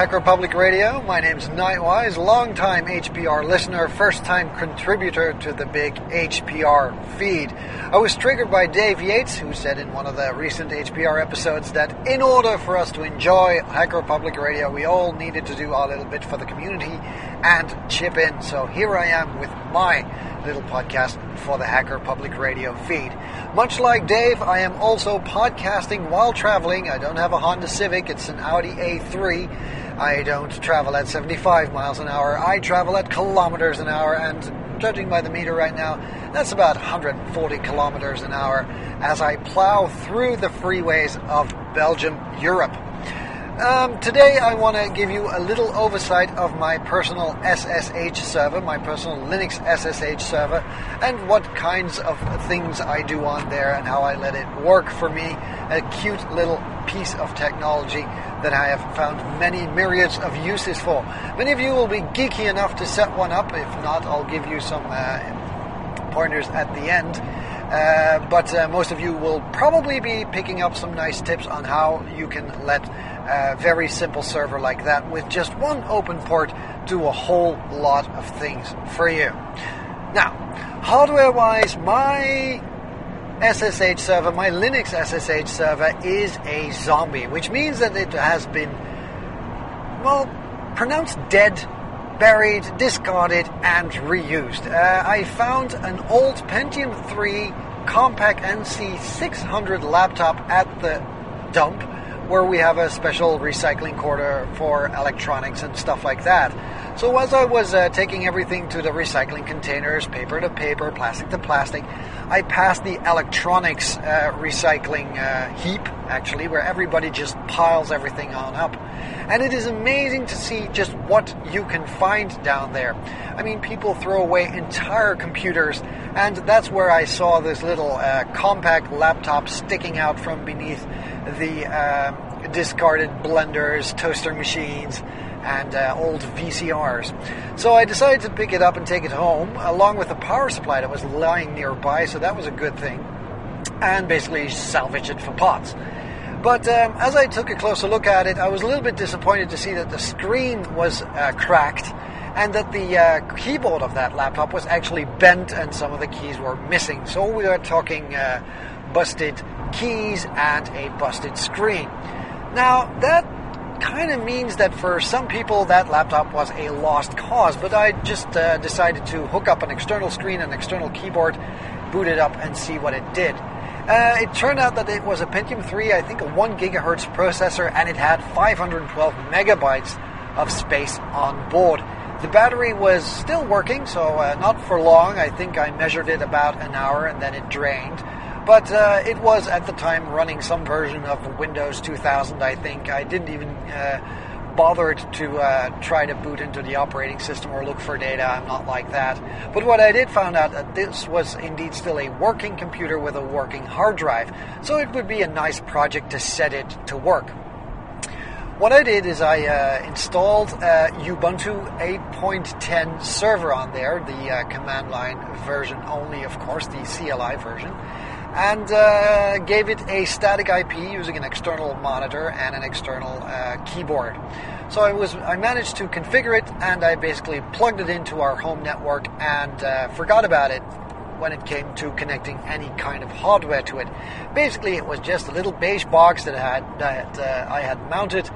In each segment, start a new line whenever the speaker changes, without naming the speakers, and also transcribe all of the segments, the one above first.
Hello, Hacker Public Radio. My name's Knightwise, longtime HPR listener, first time contributor to the big HPR feed. I was triggered by Dave Yates, who said in one of the recent HPR episodes that in order for us to enjoy Hacker Public Radio, we all needed to do a little bit for the community and chip in. So here I am with my little podcast for the Hacker Public Radio feed. Much like Dave, I am also podcasting while traveling. I don't have a Honda Civic, it's an Audi A3. I don't travel at 75 miles an hour, I travel at kilometers an hour, and judging by the meter right now, that's about 140 kilometers an hour as I plow through the freeways of Belgium, Europe. Um, today, I want to give you a little oversight of my personal SSH server, my personal Linux SSH server, and what kinds of things I do on there and how I let it work for me. A cute little piece of technology that I have found many myriads of uses for. Many of you will be geeky enough to set one up. If not, I'll give you some uh, pointers at the end. Uh, but uh, most of you will probably be picking up some nice tips on how you can let a very simple server like that with just one open port do a whole lot of things for you. Now, hardware wise, my SSH server, my Linux SSH server is a zombie, which means that it has been, well, pronounced dead, buried, discarded, and reused. Uh, I found an old Pentium 3 Compaq NC600 laptop at the dump where we have a special recycling quarter for electronics and stuff like that. So as I was uh, taking everything to the recycling containers, paper to paper, plastic to plastic, I passed the electronics uh, recycling uh, heap, actually, where everybody just piles everything on up. And it is amazing to see just what you can find down there. I mean, people throw away entire computers, and that's where I saw this little uh, Compaq laptop sticking out from beneath the uh, discarded blenders, toaster machines, and uh, old VCRs. So I decided to pick it up and take it home, along with a power supply that was lying nearby, so that was a good thing, and basically salvage it for pots. But um, as I took a closer look at it, I was a little bit disappointed to see that the screen was uh, cracked and that the uh, keyboard of that laptop was actually bent and some of the keys were missing. So we are talking uh, busted keys and a busted screen. Now, that kind of means that for some people that laptop was a lost cause, but I just uh, decided to hook up an external screen and external keyboard, boot it up, and see what it did. Uh, it turned out that it was a Pentium 3, I think a 1 gigahertz processor, and it had 512 megabytes of space on board. The battery was still working, so uh, not for long. I think I measured it about an hour and then it drained. But uh, it was at the time running some version of Windows 2000, I think. I didn't even uh, bother to uh, try to boot into the operating system or look for data. I'm not like that. But what I did found out that this was indeed still a working computer with a working hard drive. So it would be a nice project to set it to work. What I did is I uh, installed uh, Ubuntu 8.10 server on there, the uh, command line version only, of course, the CLI version and uh, gave it a static IP using an external monitor and an external uh, keyboard. So I was I managed to configure it, and I basically plugged it into our home network and uh, forgot about it when it came to connecting any kind of hardware to it. Basically, it was just a little beige box that I had that uh, I had mounted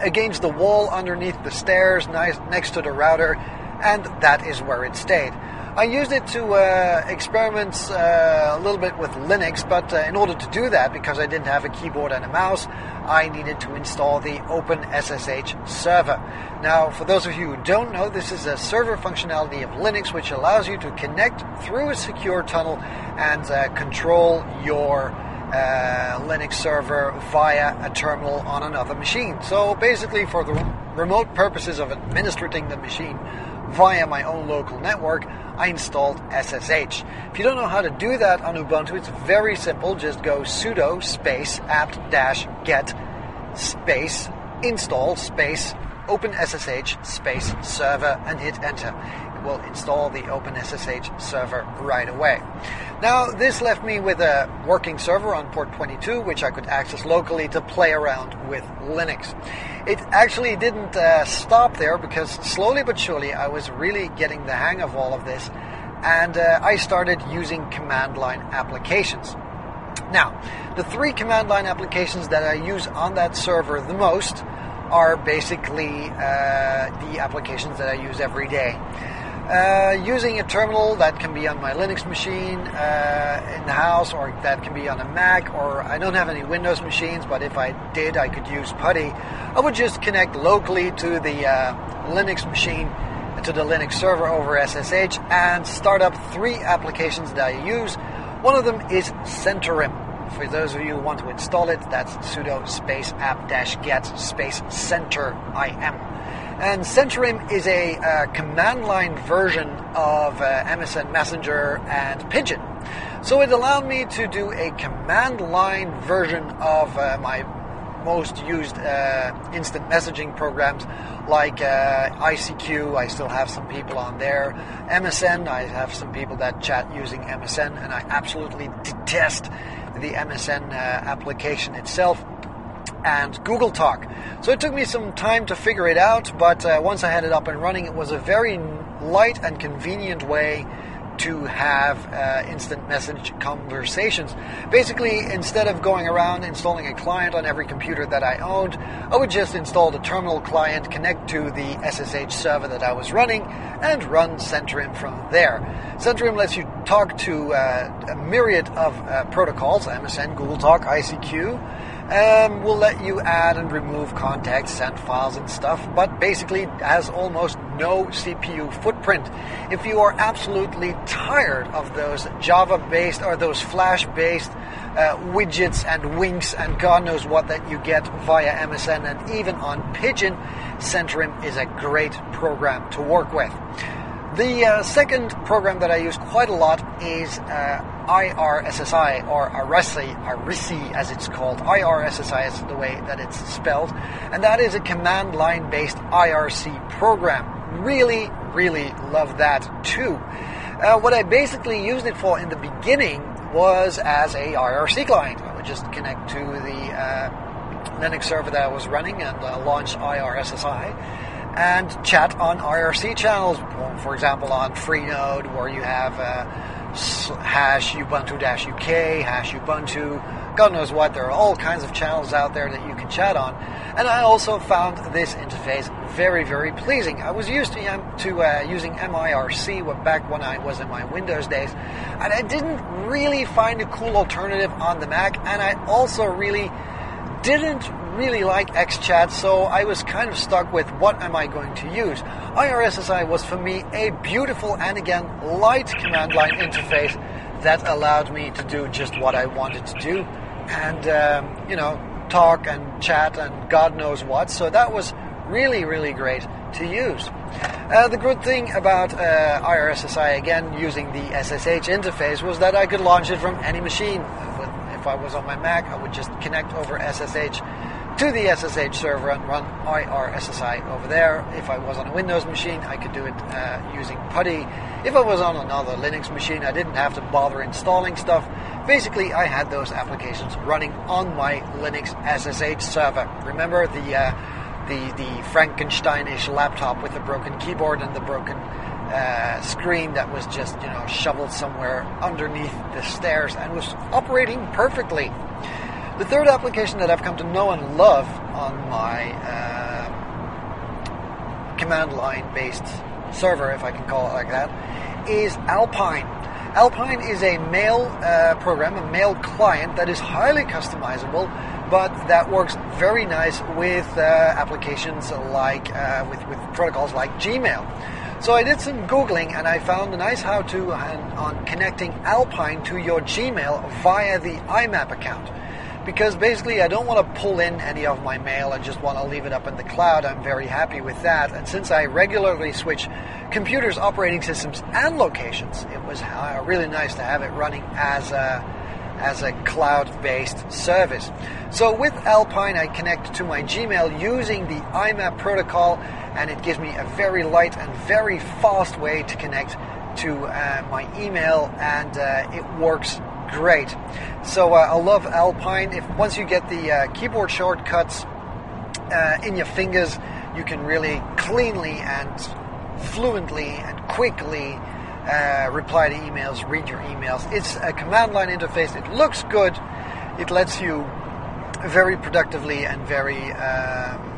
against the wall underneath the stairs, nice, next to the router, and that is where it stayed. I used it to uh, experiment uh, a little bit with Linux, but uh, in order to do that, because I didn't have a keyboard and a mouse, I needed to install the OpenSSH server. Now, for those of you who don't know, this is a server functionality of Linux which allows you to connect through a secure tunnel and uh, control your uh, Linux server via a terminal on another machine. So basically, for the remote purposes of administrating the machine, via my own local network, I installed SSH. If you don't know how to do that on Ubuntu, it's very simple. Just go sudo space apt dash get space install space OpenSSH space server and hit enter. Will install the OpenSSH server right away. Now, this left me with a working server on port 22, which I could access locally to play around with Linux. It actually didn't uh, stop there because slowly but surely I was really getting the hang of all of this, and uh, I started using command line applications. Now, the three command line applications that I use on that server the most are basically uh, the applications that I use every day. Uh, using a terminal that can be on my Linux machine uh, in the house, or that can be on a Mac, or I don't have any Windows machines, but if I did, I could use PuTTY. I would just connect locally to the uh, Linux machine, to the Linux server over SSH, and start up three applications that I use. One of them is Centerim. For those of you who want to install it, that's sudo space apt get space center im. And Centerim is a uh, command line version of uh, MSN Messenger and Pidgin. So it allowed me to do a command line version of uh, my most used uh, instant messaging programs like uh, ICQ. I still have some people on there. MSN, I have some people that chat using MSN, and I absolutely detest the MSN uh, application itself and Google Talk. So it took me some time to figure it out, but uh, once I had it up and running, it was a very light and convenient way to have uh, instant message conversations. Basically, instead of going around installing a client on every computer that I owned, I would just install the terminal client, connect to the SSH server that I was running, and run Centerim from there. Centerim lets you talk to uh, a myriad of uh, protocols MSN, Google Talk, ICQ um, will let you add and remove contacts, send files and stuff, but basically has almost no CPU footprint. If you are absolutely tired of those Java based or those Flash based uh, widgets and winks and God knows what that you get via MSN and even on Pidgin, Centerim is a great program to work with. The uh, second program that I use quite a lot is uh, IRSSI or ARISI, as it's called. IRSSI is the way that it's spelled, and that is a command line based IRC program. Really, really love that too. Uh, what I basically used it for in the beginning was as a IRC client. I would just connect to the uh, Linux server that I was running and uh, launch IRSSI and chat on IRC channels. For example, on Freenode, where you have uh, hash Ubuntu-UK, hash Ubuntu, God knows what. There are all kinds of channels out there that you can chat on. And I also found this interface very, very pleasing. I was used to, um, to uh, using MIRC back when I was in my Windows days, and I didn't really find a cool alternative on the Mac, and I also really didn't really like XChat, so I was kind of stuck with what am I going to use. IRSSI was for me a beautiful and again light command line interface that allowed me to do just what I wanted to do and, um, you know, talk and chat and God knows what. So that was really, really great to use. Uh, the good thing about uh, IRSSI, again, using the SSH interface, was that I could launch it from any machine. If I was on my Mac, I would just connect over SSH to the SSH server and run IRSSI over there. If I was on a Windows machine, I could do it uh, using PuTTY. If I was on another Linux machine, I didn't have to bother installing stuff. Basically, I had those applications running on my Linux SSH server. Remember the uh, the the Frankensteinish laptop with the broken keyboard and the broken uh, screen that was just you know shoveled somewhere underneath the stairs and was operating perfectly. The third application that I've come to know and love on my uh, command line based server, if I can call it like that, is Alpine. Alpine is a mail uh, program, a mail client that is highly customizable, but that works very nice with uh, applications like uh, with, with protocols like Gmail. So I did some googling and I found a nice how-to on, on connecting Alpine to your Gmail via the IMAP account because basically I don't want to pull in any of my mail. I just want to leave it up in the cloud. I'm very happy with that. And since I regularly switch computers, operating systems, and locations, it was really nice to have it running as a as a cloud-based service. So with Alpine, I connect to my Gmail using the IMAP protocol, and it gives me a very light and very fast way to connect to uh, my email, and uh, it works great. So uh, I love Alpine. If once you get the uh, keyboard shortcuts uh, in your fingers, you can really cleanly and fluently and quickly uh, reply to emails, read your emails. It's a command line interface. It looks good. It lets you very productively and very um,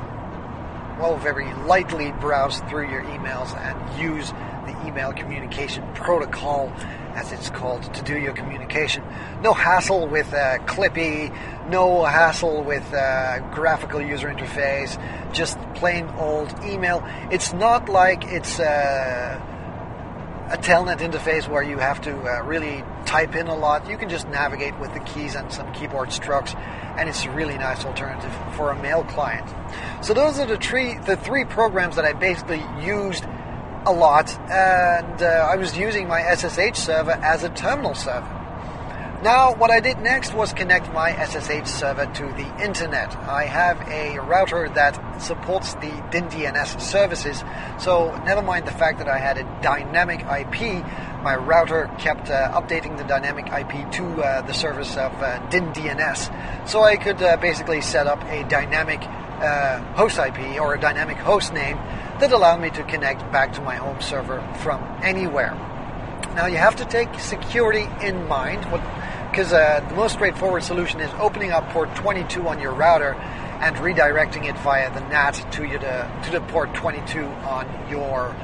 well, very lightly browse through your emails and use the email communication protocol, as it's called, to do your communication. No hassle with uh, Clippy, no hassle with uh, graphical user interface, just plain old email. It's not like it's uh, a telnet interface where you have to uh, really type in a lot. You can just navigate with the keys and some keyboard strokes, and it's a really nice alternative for a mail client. So those are the three the three programs that I basically used a lot, and uh, I was using my SSH server as a terminal server. Now, what I did next was connect my SSH server to the internet. I have a router that supports the DynDNS services, so never mind the fact that I had a dynamic IP, my router kept uh, updating the dynamic IP to uh, the service of uh, DynDNS. So I could uh, basically set up a dynamic uh, host IP or a dynamic host name that allowed me to connect back to my home server from anywhere. Now you have to take security in mind, because uh, the most straightforward solution is opening up port 22 on your router and redirecting it via the NAT to, you to, to the port 22 on your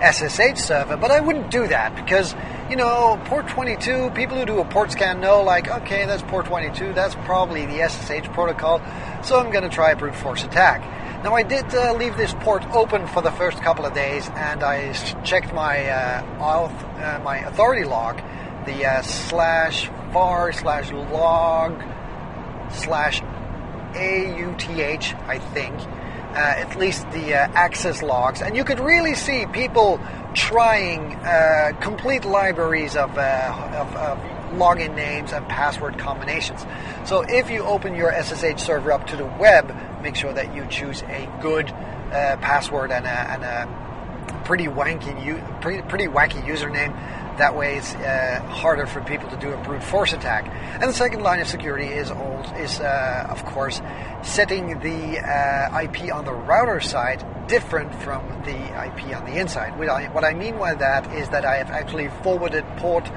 SSH server. But I wouldn't do that because, you know, port 22, people who do a port scan know, like, okay, that's port 22, that's probably the SSH protocol, so I'm going to try a brute force attack. Now, I did uh, leave this port open for the first couple of days, and I checked my uh, auth, uh, my authority log, the uh, slash var slash log slash auth, I think. Uh, at least the access logs, and you could really see people trying complete libraries of, of, of login names and password combinations. So if you open your SSH server up to the web, make sure that you choose a good uh, password and a, and a pretty wanky, pretty, pretty wacky username. That way, it's uh, harder for people to do a brute force attack. And the second line of security is old, is uh, of course setting the uh, IP on the router side different from the IP on the inside. What I, what I mean by that is that I have actually forwarded port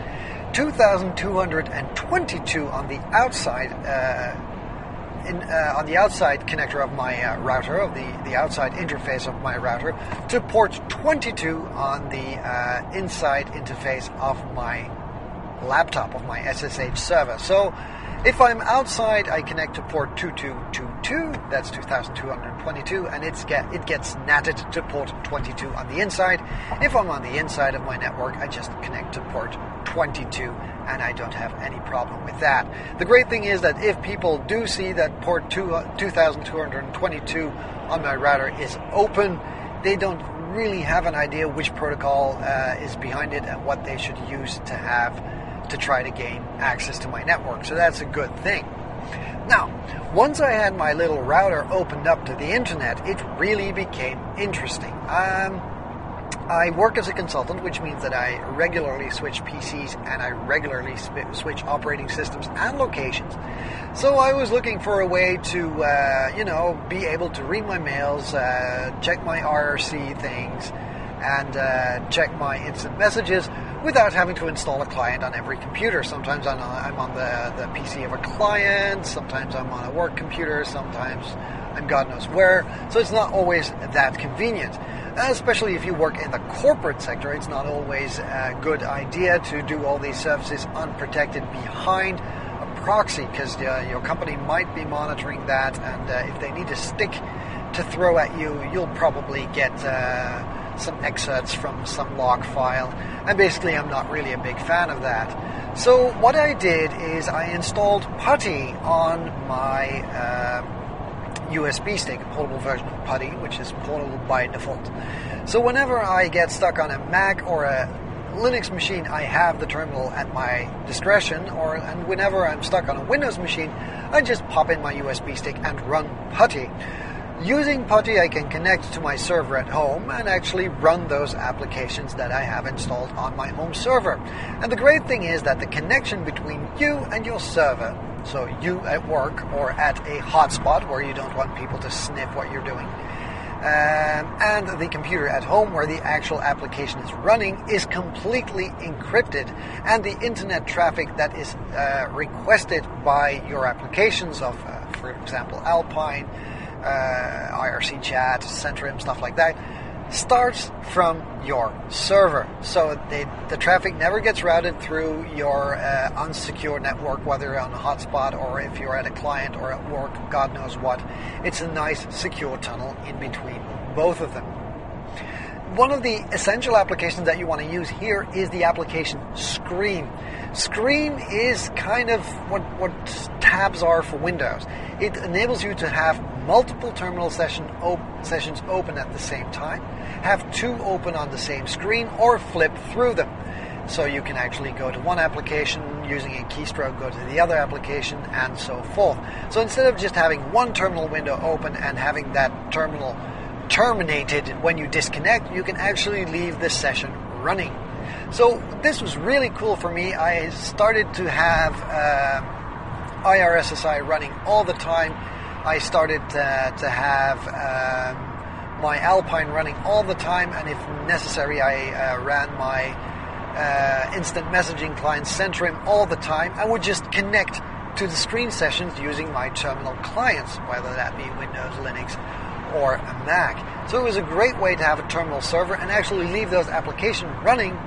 2,222 on the outside. Uh, in, uh, on the outside connector of my uh, router, of the, the outside interface of my router, to port 22 on the uh, inside interface of my laptop, of my SSH server. So if I'm outside, I connect to port 2222, that's 2222, and it's get, it gets natted to port 22 on the inside. If I'm on the inside of my network, I just connect to port 22, and I don't have any problem with that. The great thing is that if people do see that port 2, uh, 2222 on my router is open, they don't really have an idea which protocol uh, is behind it and what they should use to have to try to gain access to my network. So that's a good thing. Now, once I had my little router opened up to the internet, it really became interesting. Um, I work as a consultant, which means that I regularly switch PCs and I regularly switch operating systems and locations. So I was looking for a way to, uh, you know, be able to read my mails, uh, check my IRC things, and uh, check my instant messages without having to install a client on every computer. Sometimes I'm on, I'm on the, the PC of a client, sometimes I'm on a work computer, sometimes I'm God knows where. So it's not always that convenient. Especially if you work in the corporate sector, it's not always a good idea to do all these services unprotected behind a proxy because uh, your company might be monitoring that, and uh, if they need a stick to throw at you, you'll probably get. Uh, some excerpts from some log file, and basically I'm not really a big fan of that. So what I did is I installed PuTTY on my uh, USB stick, portable version of PuTTY, which is portable by default. So whenever I get stuck on a Mac or a Linux machine, I have the terminal at my discretion, or and whenever I'm stuck on a Windows machine, I just pop in my USB stick and run PuTTY. Using PuTTY, I can connect to my server at home and actually run those applications that I have installed on my home server. And the great thing is that the connection between you and your server, so you at work or at a hotspot where you don't want people to sniff what you're doing, um, and the computer at home where the actual application is running is completely encrypted. And the internet traffic that is uh, requested by your applications of, uh, for example, Alpine, uh, IRC chat, Centerim, stuff like that, starts from your server. So they, the traffic never gets routed through your uh, unsecure network, whether on a hotspot or if you're at a client or at work, God knows what. It's a nice secure tunnel in between both of them. One of the essential applications that you want to use here is the application Screen. Screen is kind of what, what tabs are for Windows. It enables you to have multiple terminal session op- sessions open at the same time, have two open on the same screen, or flip through them. So you can actually go to one application using a keystroke, go to the other application, and so forth. So instead of just having one terminal window open and having that terminal terminated when you disconnect, you can actually leave the session running. So this was really cool for me. I started to have uh, IRSSI running all the time I started uh, to have um, my Alpine running all the time, and if necessary, I uh, ran my uh, instant messaging client Centerim all the time. I would just connect to the screen sessions using my terminal clients, whether that be Windows, Linux, or a Mac. So it was a great way to have a terminal server and actually leave those applications running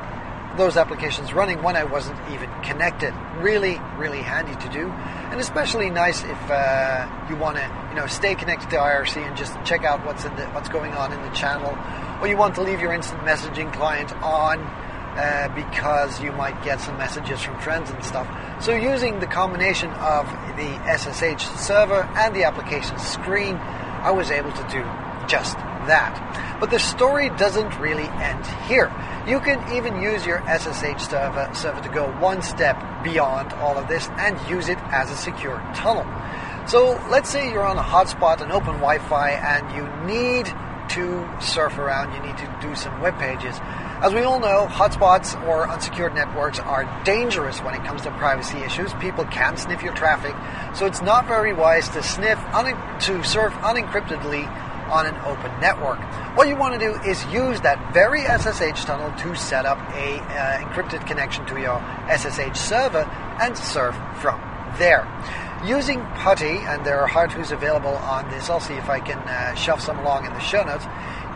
those applications running when I wasn't even connected. Really, really handy to do, and especially nice if uh, you want to, you know, stay connected to IRC and just check out what's in the, what's going on in the channel, or you want to leave your instant messaging client on uh, because you might get some messages from friends and stuff. So using the combination of the SSH server and the application screen, I was able to do just that. But the story doesn't really end here. You can even use your SSH server, server to go one step beyond all of this and use it as a secure tunnel. So let's say you're on a hotspot, an open Wi-Fi, and you need to surf around, you need to do some web pages. As we all know, hotspots or unsecured networks are dangerous when it comes to privacy issues. People can sniff your traffic, so it's not very wise to sniff un- to surf unencryptedly on an open network. What you want to do is use that very SSH tunnel to set up a uh, encrypted connection to your SSH server and surf from there. Using PuTTY, and there are how-tos available on this, I'll see if I can uh, shove some along in the show notes,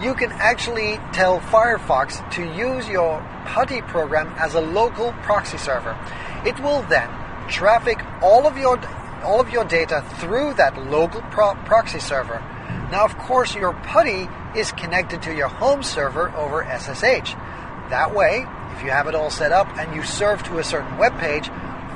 you can actually tell Firefox to use your PuTTY program as a local proxy server. It will then traffic all of your all of your data through that local pro- proxy server now, of course, your PuTTY is connected to your home server over SSH. That way, if you have it all set up and you serve to a certain web page,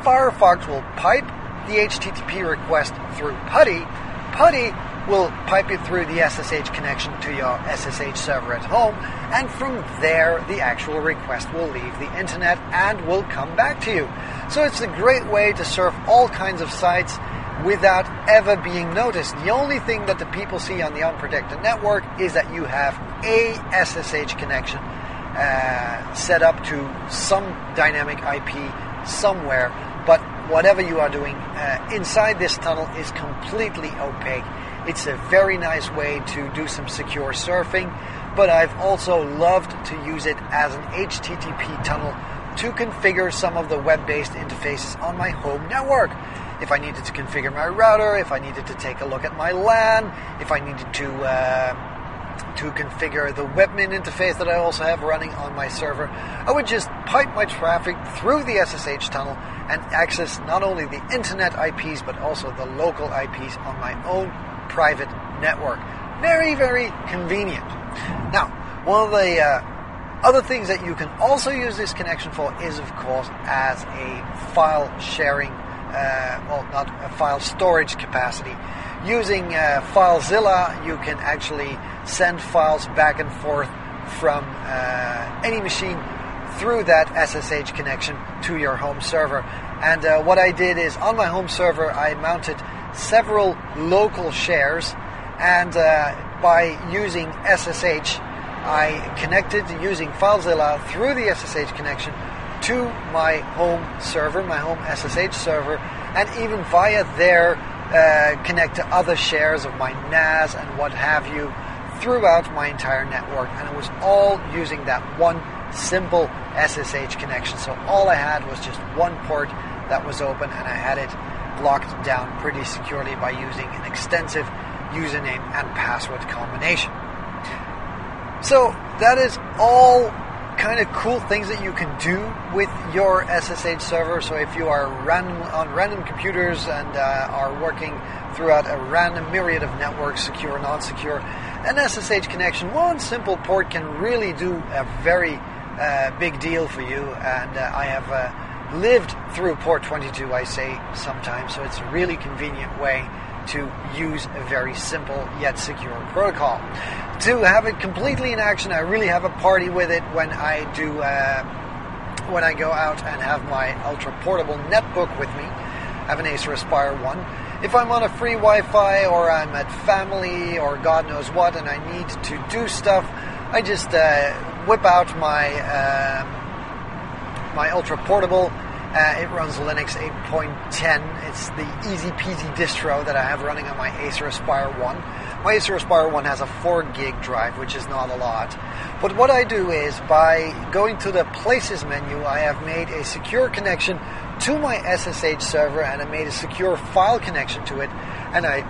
Firefox will pipe the HTTP request through PuTTY. PuTTY will pipe it through the SSH connection to your SSH server at home, and from there, the actual request will leave the internet and will come back to you. So it's a great way to surf all kinds of sites without ever being noticed. The only thing that the people see on the unprotected network is that you have a SSH connection uh, set up to some dynamic IP somewhere, but whatever you are doing uh, inside this tunnel is completely opaque. It's a very nice way to do some secure surfing, but I've also loved to use it as an HTTP tunnel to configure some of the web based interfaces on my home network if I needed to configure my router, if I needed to take a look at my LAN, if I needed to uh, to configure the webmin interface that I also have running on my server, I would just pipe my traffic through the SSH tunnel and access not only the internet IPs but also the local IPs on my own private network. Very, very convenient. Now, one of the uh, other things that you can also use this connection for is, of course, as a file sharing uh, well, not a file storage capacity. Using uh, FileZilla, you can actually send files back and forth from uh, any machine through that SSH connection to your home server. And uh, what I did is on my home server, I mounted several local shares And uh, by using SSH, I connected using FileZilla through the SSH connection to my home server, my home SSH server, and even via there uh, connect to other shares of my NAS and what have you throughout my entire network. And it was all using that one simple SSH connection. So all I had was just one port that was open, and I had it locked down pretty securely by using an extensive username and password combination. So that is all kind of cool things that you can do with your SSH server. So if you are random on random computers and uh, are working throughout a random myriad of networks, secure, non-secure, an SSH connection, one simple port can really do a very uh, big deal for you. And uh, I have uh, lived through port 22, I say sometimes, so it's a really convenient way to use a very simple yet secure protocol. To have it completely in action, I really have a party with it when I do uh, when I go out and have my ultra portable netbook with me. I have an Acer Aspire one. If I'm on a free Wi-Fi or I'm at family or God knows what, and I need to do stuff, I just uh, whip out my uh, my ultra portable uh, it runs Linux 8.10. It's the easy peasy distro that I have running on my Acer Aspire 1. My Acer Aspire 1 has a 4 gig drive, which is not a lot. But what I do is by going to the Places menu, I have made a secure connection to my SSH server and I made a secure file connection to it, and I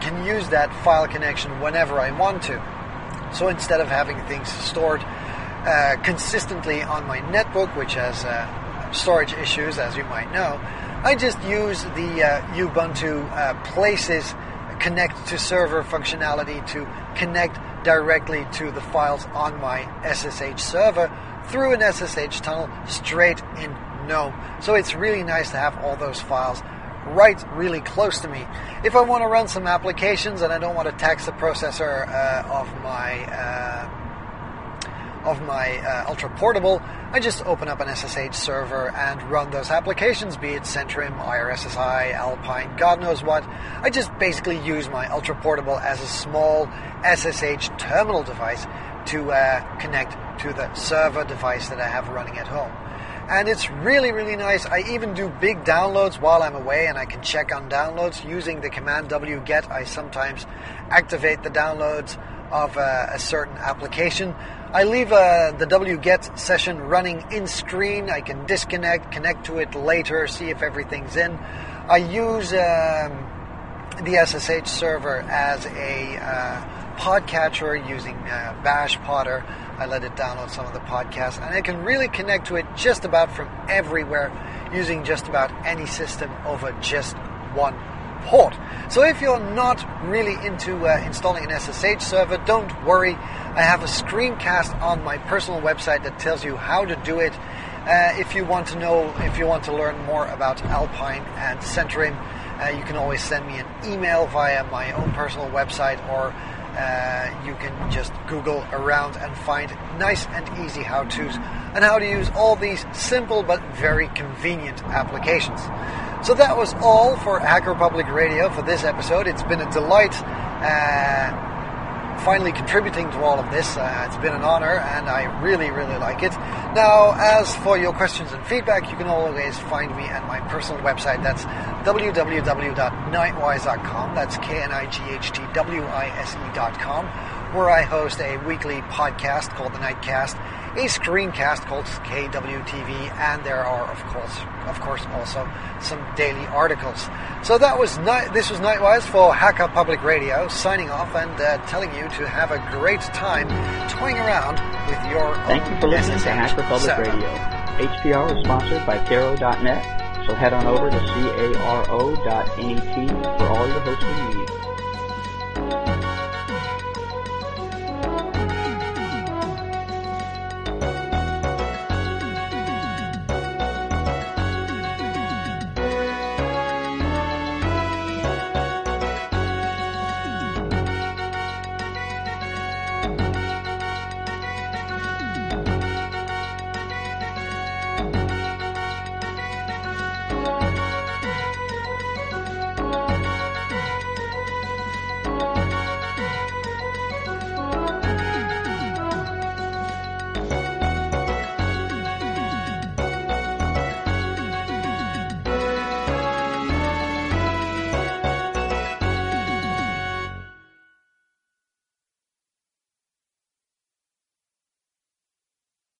can use that file connection whenever I want to. So instead of having things stored uh, consistently on my netbook, which has uh, storage issues, as you might know, I just use the uh, Ubuntu uh, Places connect to server functionality to connect directly to the files on my SSH server through an SSH tunnel straight in GNOME. So it's really nice to have all those files right really close to me. If I want to run some applications and I don't want to tax the processor uh, of my uh, of my uh, ultra portable, I just open up an SSH server and run those applications, be it Centerim, IRSSI, Alpine, God knows what. I just basically use my ultra portable as a small SSH terminal device to uh, connect to the server device that I have running at home. And it's really, really nice. I even do big downloads while I'm away and I can check on downloads using the command wget. I sometimes activate the downloads of uh, a certain application. I leave uh, the wget session running in screen. I can disconnect, connect to it later, see if everything's in. I use um, the SSH server as a uh, podcatcher using uh, Bash Podder. I let it download some of the podcasts, and I can really connect to it just about from everywhere using just about any system over just one So if you're not really into uh, installing an SSH server, don't worry. I have a screencast on my personal website that tells you how to do it. Uh, if you want to know, if you want to learn more about Alpine and Centerim, uh, you can always send me an email via my own personal website or uh, you can just Google around and find nice and easy how to's and how to use all these simple but very convenient applications. So that was all for Hacker Public Radio for this episode. It's been a delight. Uh, finally contributing to all of this. Uh, it's been an honor, and I really, really like it. Now, as for your questions and feedback, you can always find me at my personal website. That's www.knightwise.com. That's K-N-I-G-H-T-W-I-S-E.com, where I host a weekly podcast called The Knightcast a screencast called KWTV, and there are, of course, of course, also some daily articles. So that was night. This was Knightwise for Hacker Public Radio, signing off and uh, telling you to have a great time toying around with your.
Thank you for listening to Hacker Public Radio. HPR is sponsored by Caro.net, so head on over to caro.net for all your hosting needs.